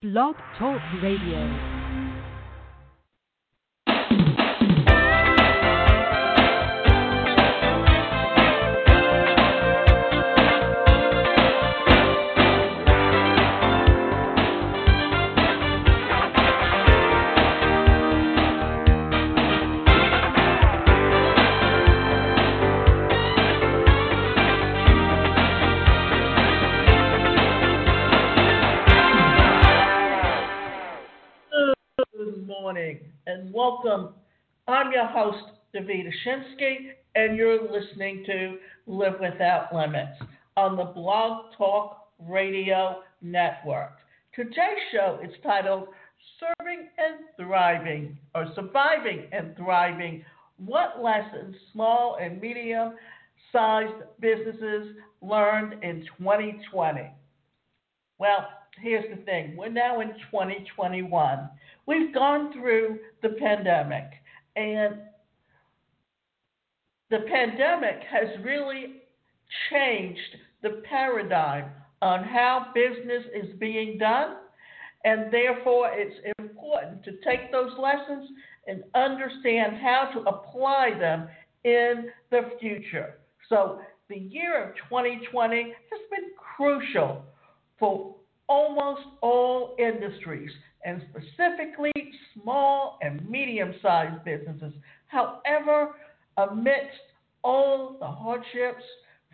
Blog Talk Radio. Welcome. I'm your host, Davida Shinsky, and you're listening to Live Without Limits on the Blog Talk Radio Network. Today's show is titled Serving and Thriving, or Surviving and Thriving What Lessons Small and Medium Sized Businesses Learned in 2020. Well, here's the thing we're now in 2021 we've gone through the pandemic, and the pandemic has really changed the paradigm on how business is being done, and therefore it's important to take those lessons and understand how to apply them in the future. So, the year of 2020 has been crucial for almost all industries and specifically small and medium sized businesses. However, amidst all the hardships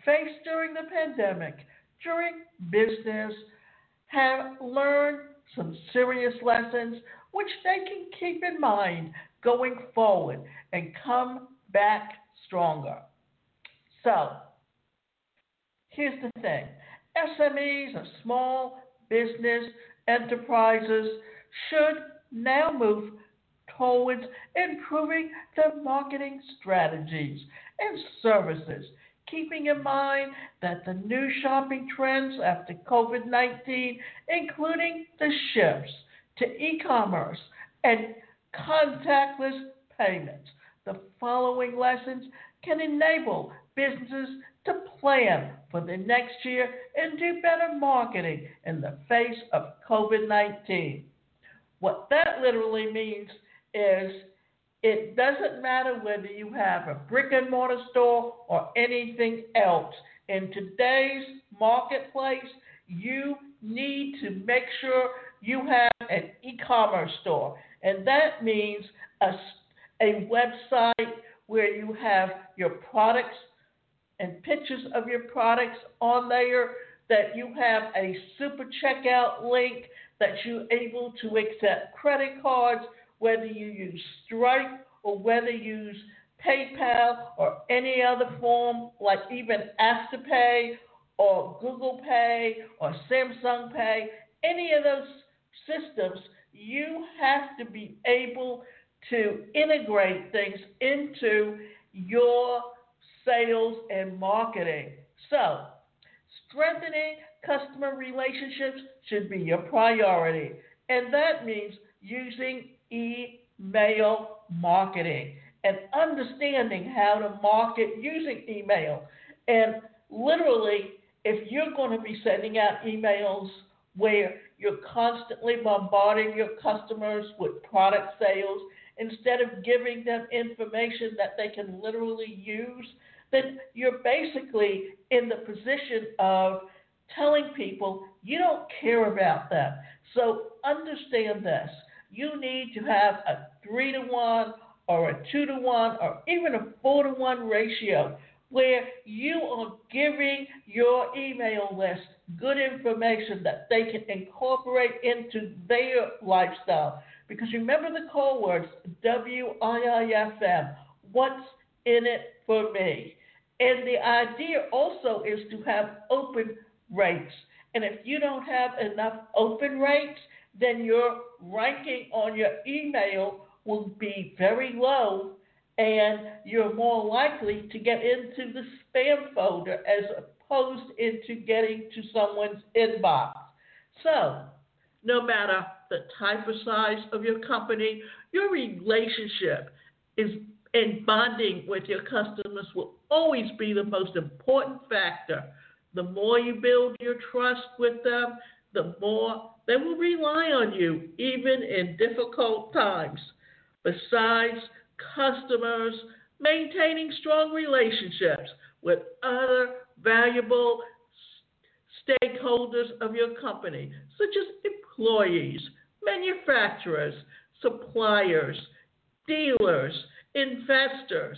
faced during the pandemic, during business, have learned some serious lessons which they can keep in mind going forward and come back stronger. So, here's the thing SMEs are small business enterprises should now move towards improving their marketing strategies and services, keeping in mind that the new shopping trends after COVID 19, including the shifts to e commerce and contactless payments. The following lessons can enable businesses to plan for the next year and do better marketing in the face of COVID 19. What that literally means is it doesn't matter whether you have a brick and mortar store or anything else. In today's marketplace, you need to make sure you have an e commerce store. And that means a, a website where you have your products and pictures of your products on there, that you have a super checkout link that you're able to accept credit cards, whether you use Stripe or whether you use PayPal or any other form, like even Afterpay or Google Pay or Samsung Pay, any of those systems, you have to be able to integrate things into your sales and marketing. So, strengthening customer relationships should be your priority. And that means using email marketing and understanding how to market using email. And literally, if you're going to be sending out emails where you're constantly bombarding your customers with product sales instead of giving them information that they can literally use, then you're basically in the position of telling people you don't care about them. So understand this. You need to have a three to one or a two to one or even a four to one ratio where you are giving your email list good information that they can incorporate into their lifestyle. Because remember the call words W I I F M. What's in it for me? And the idea also is to have open rates. And if you don't have enough open rates, then your ranking on your email will be very low and you're more likely to get into the spam folder as opposed into getting to someone's inbox. So, no matter the type or size of your company, your relationship is in bonding with your customers will always be the most important factor the more you build your trust with them, the more they will rely on you even in difficult times. Besides customers, maintaining strong relationships with other valuable stakeholders of your company, such as employees, manufacturers, suppliers, dealers, investors,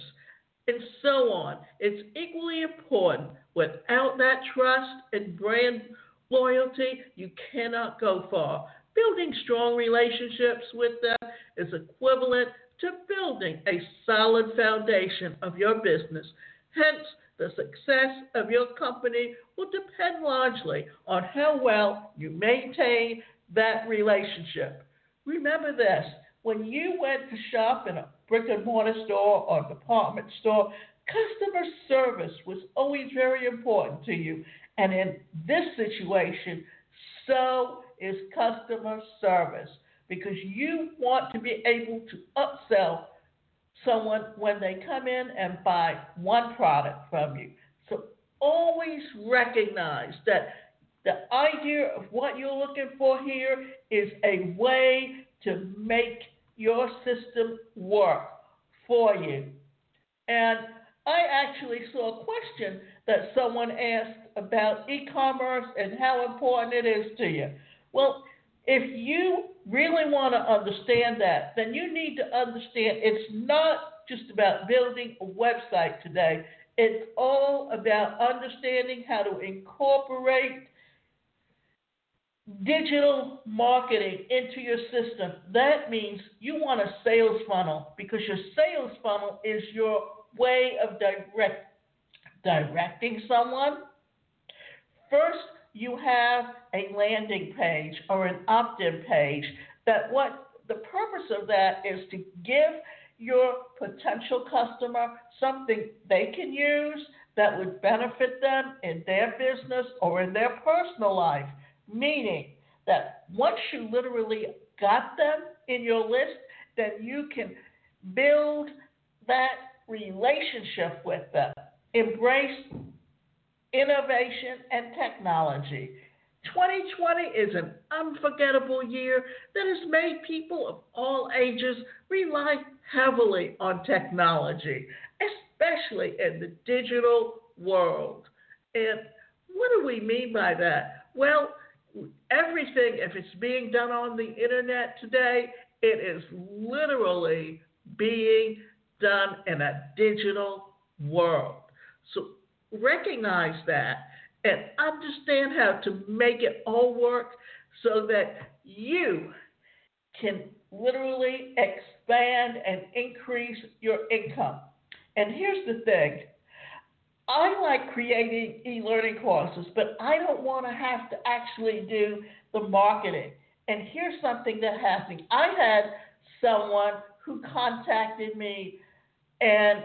and so on. It's equally important. Without that trust and brand loyalty, you cannot go far. Building strong relationships with them is equivalent to building a solid foundation of your business. Hence, the success of your company will depend largely on how well you maintain that relationship. Remember this when you went to shop in a brick and mortar store or department store, customer service was always very important to you. And in this situation, so is customer service because you want to be able to upsell someone when they come in and buy one product from you. So always recognize that the idea of what you're looking for here is a way to make your system work for you. And I actually saw a question that someone asked about e commerce and how important it is to you. Well, if you really want to understand that, then you need to understand it's not just about building a website today. It's all about understanding how to incorporate digital marketing into your system. That means you want a sales funnel because your sales funnel is your way of direct, directing someone. First, you have a landing page or an opt-in page that what the purpose of that is to give your potential customer something they can use that would benefit them in their business or in their personal life. Meaning that once you literally got them in your list, then you can build that relationship with them. Embrace innovation and technology. 2020 is an unforgettable year that has made people of all ages rely heavily on technology, especially in the digital world. And what do we mean by that? Well, everything, if it's being done on the internet today, it is literally being done in a digital world. So recognize that and understand how to make it all work so that you can literally expand and increase your income. And here's the thing I like creating e learning courses, but I don't want to have to actually do the marketing. And here's something that happened I had someone who contacted me and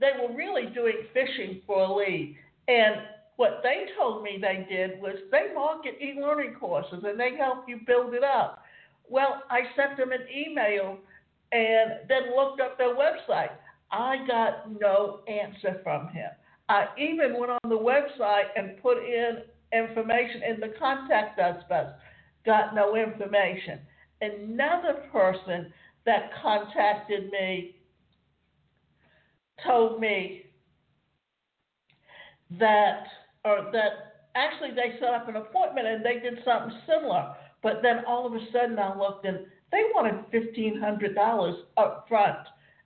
they were really doing fishing for a lead. And what they told me they did was they market e learning courses and they help you build it up. Well, I sent them an email and then looked up their website. I got no answer from him. I even went on the website and put in information in the contact us bus, got no information. Another person that contacted me told me that, or that actually they set up an appointment and they did something similar, but then all of a sudden I looked and they wanted fifteen hundred dollars up front,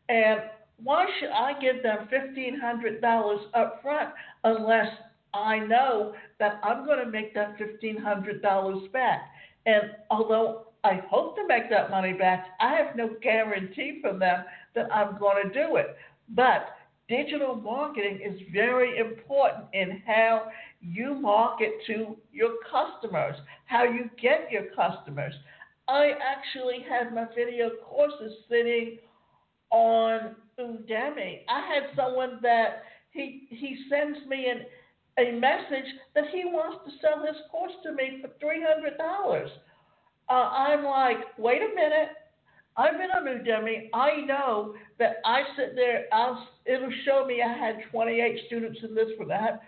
and why should I give them $1,500 up front unless I know that I'm going to make that $1,500 back? And although I hope to make that money back, I have no guarantee from them that I'm going to do it. But digital marketing is very important in how you market to your customers, how you get your customers. I actually have my video courses sitting on Udemy. I had someone that he he sends me an a message that he wants to sell his course to me for three hundred dollars. Uh, I'm like, wait a minute. I've been on Udemy. I know that I sit there. I'll it'll show me I had 28 students in this for that.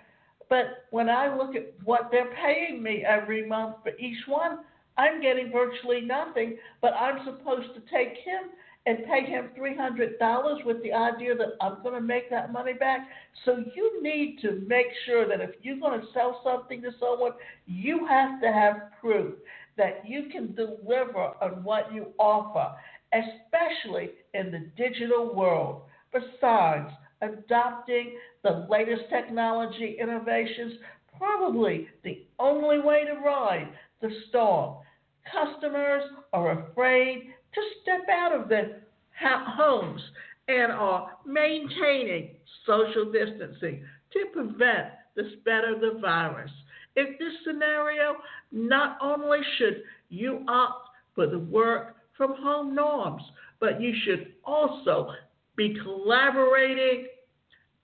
But when I look at what they're paying me every month for each one, I'm getting virtually nothing, but I'm supposed to take him and pay him $300 with the idea that I'm going to make that money back. So you need to make sure that if you're going to sell something to someone, you have to have proof that you can deliver on what you offer, especially in the digital world. Besides, adopting the latest technology innovations, probably the only way to ride the storm. Customers are afraid to step out of their homes and are maintaining social distancing to prevent the spread of the virus. In this scenario, not only should you opt for the work from home norms, but you should also be collaborating,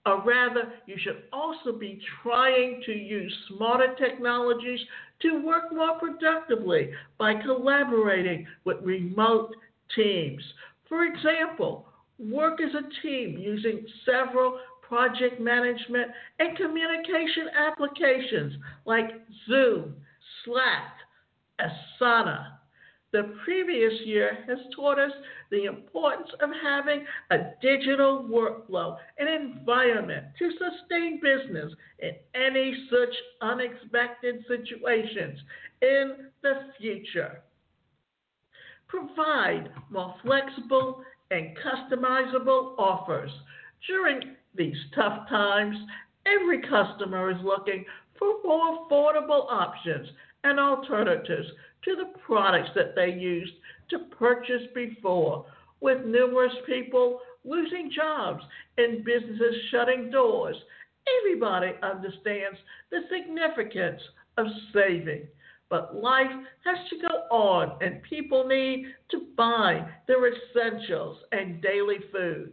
or rather, you should also be trying to use smarter technologies to work more productively by collaborating with remote teams. For example, work as a team using several project management and communication applications like Zoom, Slack, Asana. The previous year has taught us the importance of having a digital workflow and environment to sustain business in any such unexpected situations in the future. Provide more flexible and customizable offers. During these tough times, every customer is looking for more affordable options and alternatives to the products that they used to purchase before, with numerous people losing jobs and businesses shutting doors. Everybody understands the significance of saving. But life has to go on, and people need to buy their essentials and daily food.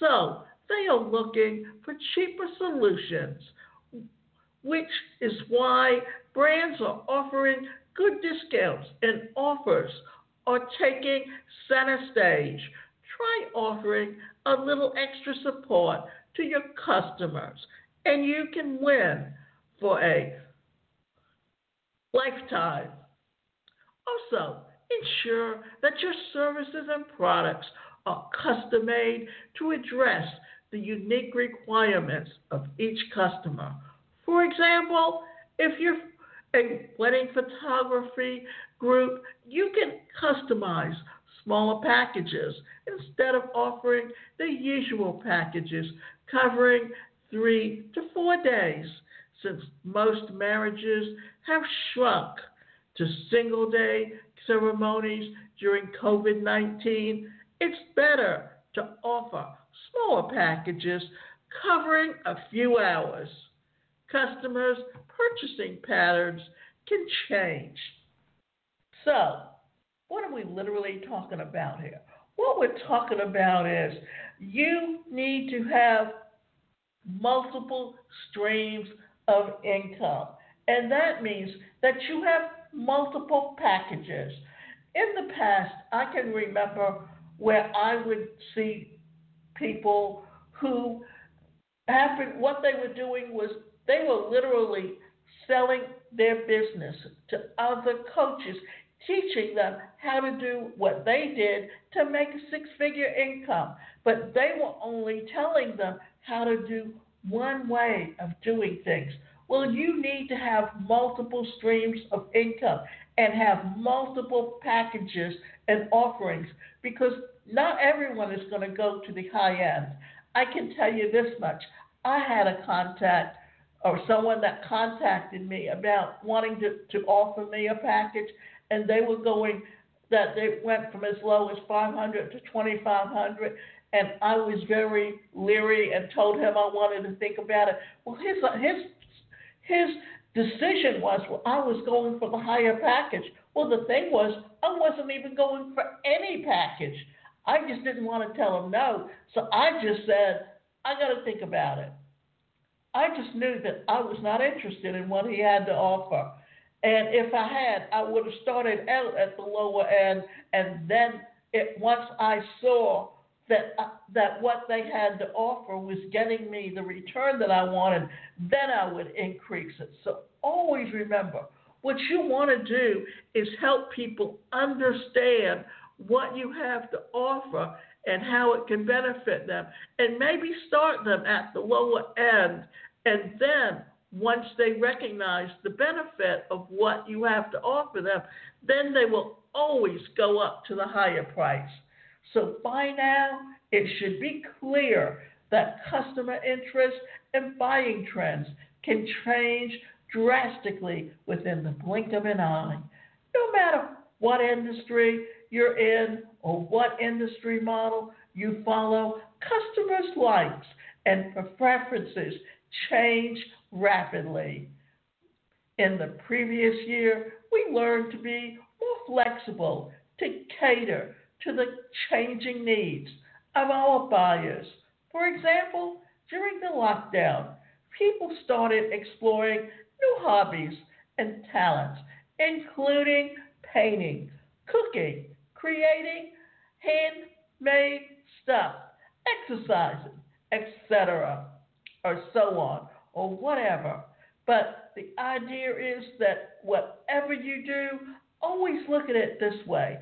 So they are looking for cheaper solutions, which is why brands are offering good discounts and offers are taking center stage. Try offering a little extra support to your customers, and you can win for a lifetime. Also, ensure that your services and products are custom made to address the unique requirements of each customer. For example, if you're a wedding photography group, you can customize smaller packages instead of offering the usual packages covering three to four days since most marriages have shrunk to single day ceremonies during COVID 19, it's better to offer smaller packages covering a few hours. Customers' purchasing patterns can change. So, what are we literally talking about here? What we're talking about is you need to have multiple streams of income. And that means that you have multiple packages. In the past, I can remember where I would see people who happened, what they were doing was they were literally selling their business to other coaches, teaching them how to do what they did to make a six figure income. But they were only telling them how to do one way of doing things. Well, you need to have multiple streams of income and have multiple packages and offerings because not everyone is going to go to the high end. I can tell you this much. I had a contact or someone that contacted me about wanting to, to offer me a package, and they were going that they went from as low as 500 to 2500 and I was very leery and told him I wanted to think about it. Well, his his his decision was, well, I was going for the higher package. Well, the thing was, I wasn't even going for any package. I just didn't want to tell him no. So I just said, I got to think about it. I just knew that I was not interested in what he had to offer. And if I had, I would have started out at the lower end, and then it, once I saw that uh, that what they had to offer was getting me the return that I wanted, then I would increase it. So always remember, What you want to do is help people understand what you have to offer and how it can benefit them, and maybe start them at the lower end. And then, once they recognize the benefit of what you have to offer them, then they will always go up to the higher price. So, by now, it should be clear that customer interest and buying trends can change drastically within the blink of an eye. No matter what industry you're in or what industry model you follow, customers' likes and preferences change rapidly. In the previous year, we learned to be more flexible to cater to the changing needs of our buyers. For example, during the lockdown, people started exploring new hobbies and talents, including painting, cooking, creating handmade stuff, exercising, etc., or so on, or whatever. But the idea is that whatever you do, always look at it this way.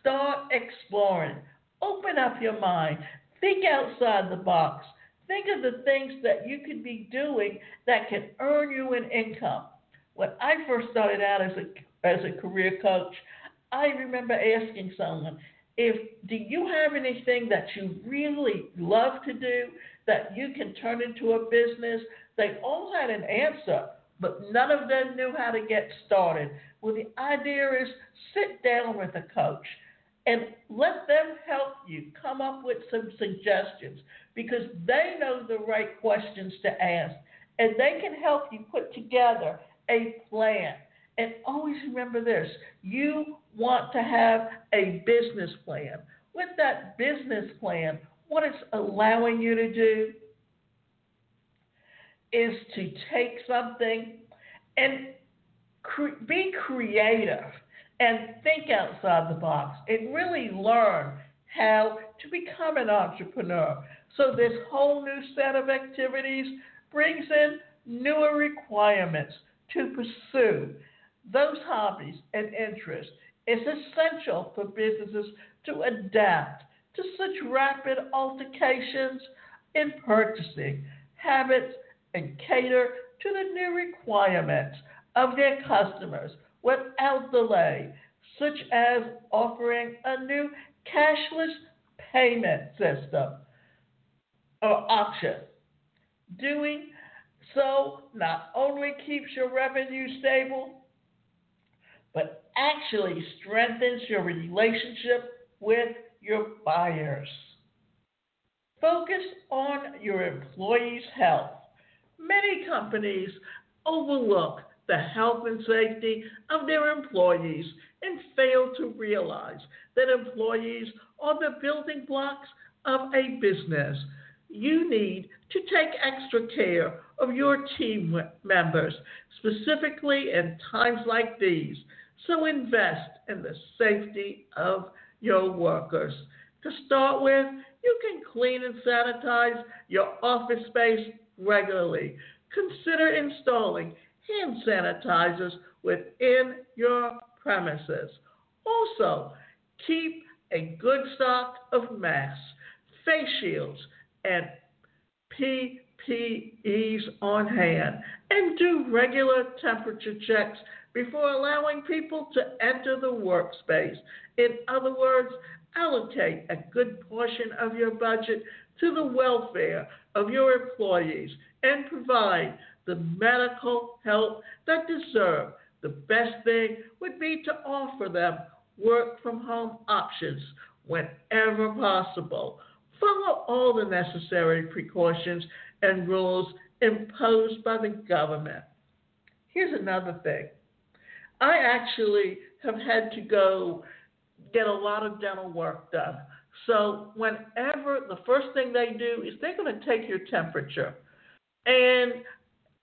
Start exploring. Open up your mind. Think outside the box. Think of the things that you could be doing that can earn you an income. When I first started out as a as a career coach, I remember asking someone, if do you have anything that you really love to do that you can turn into a business? They all had an answer, but none of them knew how to get started. Well, the idea is sit down with a coach and let them help you come up with some suggestions because they know the right questions to ask and they can help you put together a plan. And always remember this you want to have a business plan. With that business plan, what it's allowing you to do is to take something and cre- be creative and think outside the box and really learn how to become an entrepreneur. So, this whole new set of activities brings in newer requirements to pursue those hobbies and interests. It's essential for businesses to adapt to such rapid altercations in purchasing habits and cater to the new requirements of their customers without delay, such as offering a new cashless payment system or option. Doing so not only keeps your revenue stable, but actually strengthens your relationship with your buyers. Focus on your employees' health. Many companies overlook the health and safety of their employees and fail to realize that employees are the building blocks of a business. You need to take extra care of your team members, specifically in times like these. So invest in the safety of your workers. To start with, you can clean and sanitize your office space regularly. Consider installing hand sanitizers within your premises. Also, keep a good stock of masks, face shields, and PPEs on hand, and do regular temperature checks before allowing people to enter the workspace. In other words, allocate a good portion of your budget to the welfare of your employees and provide the medical help that deserve. The best thing would be to offer them work from home options whenever possible. Follow all the necessary precautions and rules imposed by the government. Here's another thing I actually have had to go get a lot of dental work done. So, whenever the first thing they do is they're going to take your temperature. And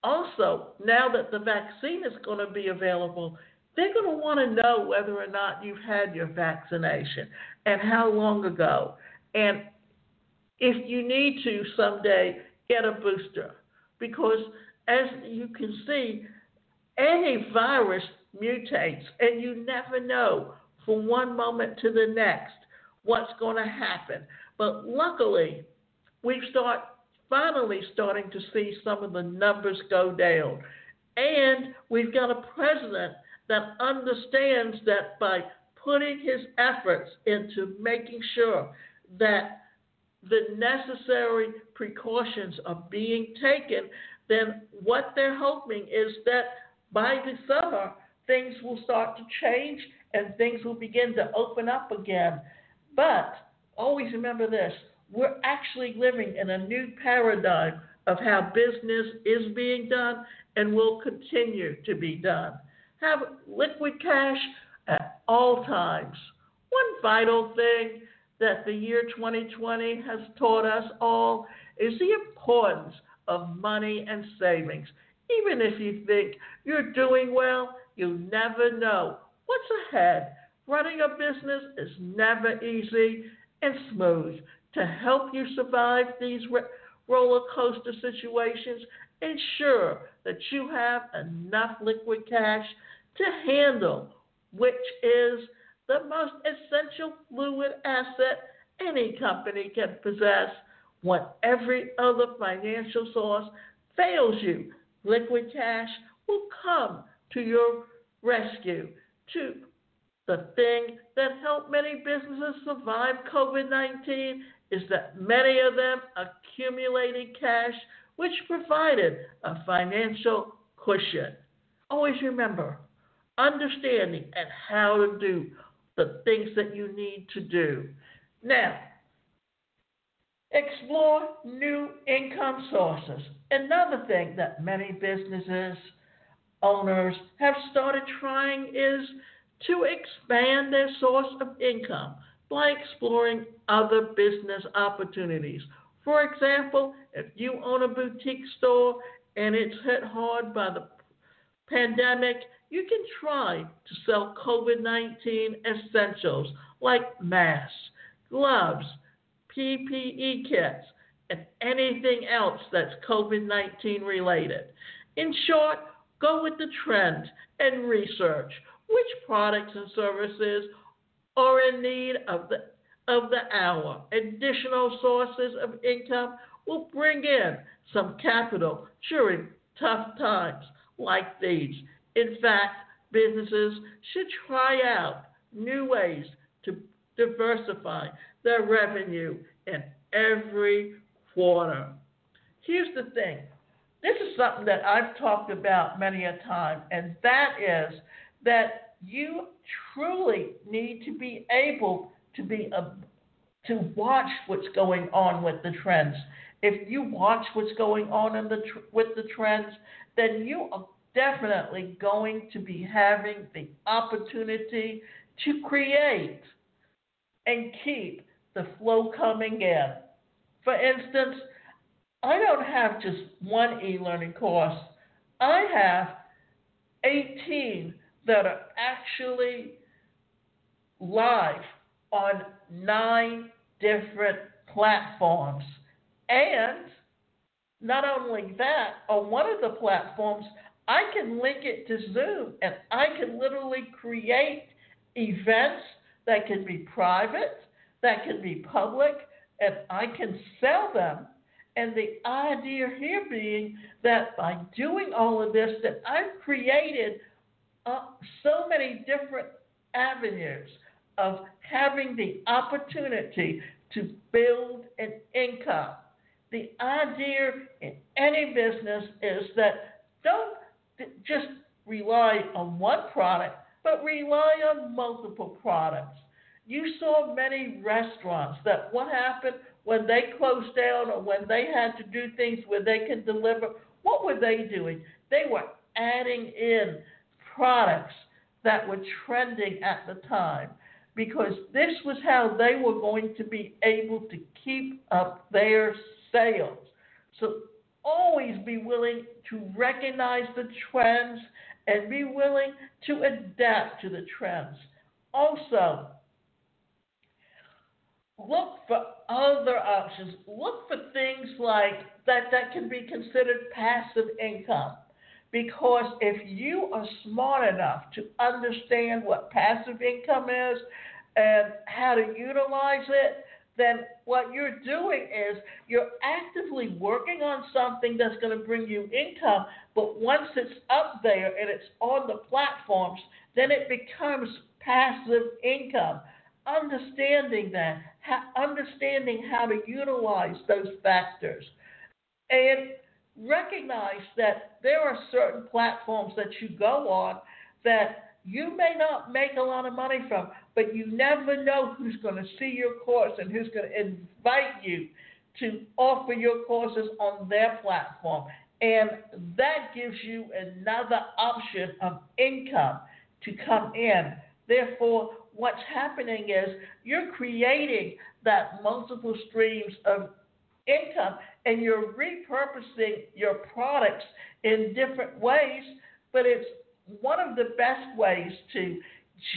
also, now that the vaccine is going to be available, they're going to want to know whether or not you've had your vaccination and how long ago. And if you need to someday, get a booster. Because as you can see, any virus mutates, and you never know from one moment to the next what's going to happen. But luckily, we start finally starting to see some of the numbers go down. And we've got a president that understands that by putting his efforts into making sure that the necessary precautions are being taken, then what they're hoping is that by the summer, things will start to change and things will begin to open up again. But always remember this we're actually living in a new paradigm of how business is being done and will continue to be done. Have liquid cash at all times. One vital thing that the year 2020 has taught us all is the importance of money and savings. Even if you think you're doing well, you never know what's ahead. Running a business is never easy and smooth. To help you survive these roller coaster situations, ensure that you have enough liquid cash to handle, which is the most essential fluid asset any company can possess when every other financial source fails you. Liquid cash will come to your rescue. To the thing that helped many businesses survive COVID 19 is that many of them accumulated cash, which provided a financial cushion. Always remember, understanding and how to do the things that you need to do. Now, explore new income sources. Another thing that many businesses owners have started trying is to expand their source of income by exploring other business opportunities. For example, if you own a boutique store and it's hit hard by the pandemic, you can try to sell COVID 19 essentials like masks, gloves, PPE kits, and anything else that's COVID 19 related. In short, go with the trend and research which products and services are in need of the of the hour. Additional sources of income will bring in some capital during tough times like these. In fact, businesses should try out new ways to diversify their revenue in every quarter. Here's the thing this is something that I've talked about many a time, and that is that you truly need to be able to be a, to watch what's going on with the trends. If you watch what's going on in the with the trends, then you are definitely going to be having the opportunity to create and keep the flow coming in. For instance, I don't have just one e learning course, I have 18 that are actually live on nine different platforms. And not only that, on one of the platforms, I can link it to Zoom and I can literally create events that can be private, that can be public, and I can sell them. And the idea here being that by doing all of this, that I've created uh, so many different avenues of having the opportunity to build an income. The idea in any business is that don't just rely on one product, but rely on multiple products. You saw many restaurants that what happened when they closed down or when they had to do things where they can deliver, what were they doing? They were adding in products that were trending at the time because this was how they were going to be able to keep up their sales. So always be willing to recognize the trends and be willing to adapt to the trends. Also, look for other options. Look for things like that that can be considered passive income. Because if you are smart enough to understand what passive income is and how to utilize it, then what you're doing is you're actively working on something that's going to bring you income. But once it's up there and it's on the platforms, then it becomes passive income. Understanding that, understanding how to utilize those factors, and recognize that there are certain platforms that you go on that you may not make a lot of money from, but you never know who's going to see your course and who's going to invite you to offer your courses on their platform. And that gives you another option of income to come in. Therefore, what's happening is you're creating that multiple streams of income and you're repurposing your products in different ways, but it's one of the best ways to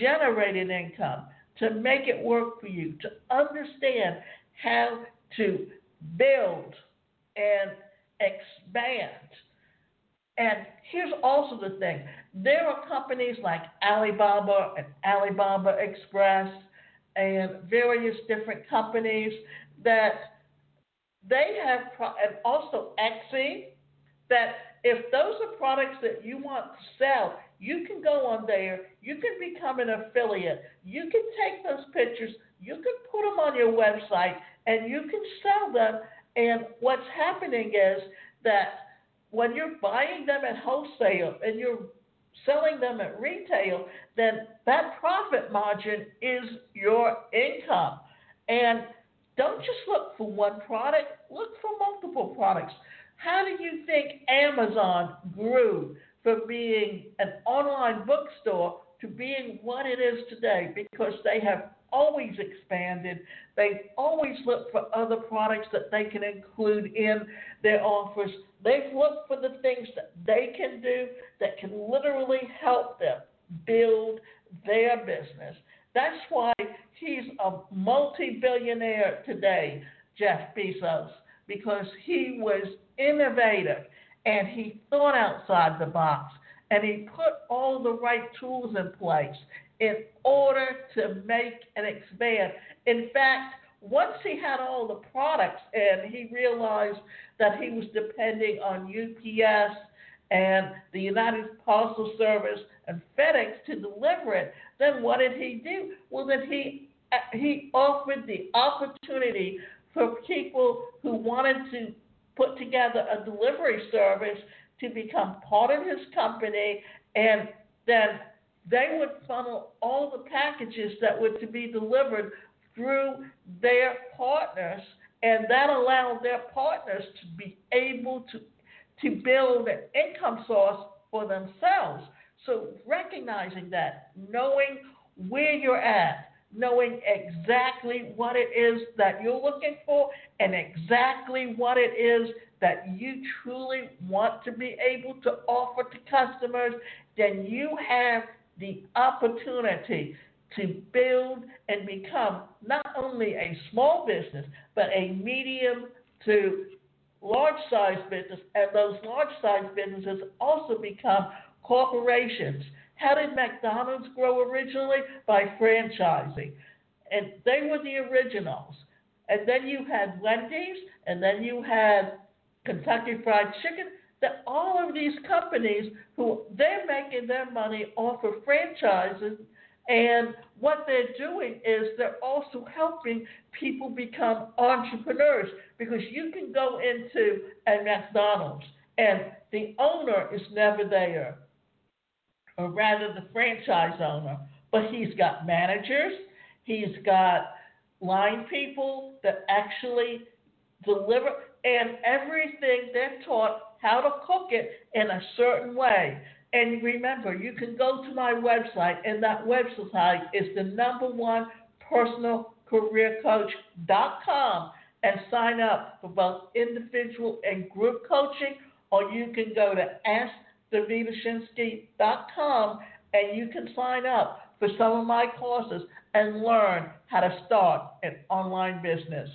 generate an income, to make it work for you, to understand how to build and expand. And here's also the thing there are companies like Alibaba and Alibaba Express and various different companies that they have, and also Etsy, that if those are products that you want to sell, you can go on there, you can become an affiliate, you can take those pictures, you can put them on your website, and you can sell them. And what's happening is that when you're buying them at wholesale and you're selling them at retail, then that profit margin is your income. And don't just look for one product, look for multiple products. How do you think Amazon grew from being an online bookstore to being what it is today? Because they have always expanded. They've always looked for other products that they can include in their offers. They've looked for the things that they can do that can literally help them build their business. That's why he's a multi billionaire today, Jeff Bezos, because he was innovative and he thought outside the box and he put all the right tools in place in order to make and expand. In fact, once he had all the products and he realized that he was depending on UPS and the United Postal Service and FedEx to deliver it, then what did he do? Well, then he he offered the opportunity for people who wanted to put together a delivery service to become part of his company, and then they would funnel all the packages that were to be delivered through their partners, and that allowed their partners to be able to to build an income source for themselves. So recognizing that, knowing where you're at, knowing exactly what it is that you're looking for and exactly what it is that you truly want to be able to offer to customers, then you have the opportunity to build and become not only a small business, but a medium to large size business. And those large size businesses also become corporations. How did McDonald's grow originally? By franchising. And they were the originals. And then you had Wendy's, and then you had Kentucky Fried Chicken. That all of these companies who they're making their money off of franchises, and what they're doing is they're also helping people become entrepreneurs because you can go into a McDonald's and the owner is never there or rather the franchise owner, but he's got managers, he's got line people that actually deliver, and everything they're taught how to cook it in a certain way. And remember, you can go to my website, and that website is the number one personal career coach.com and sign up for both individual and group coaching, or you can go to ask and you can sign up for some of my courses and learn how to start an online business.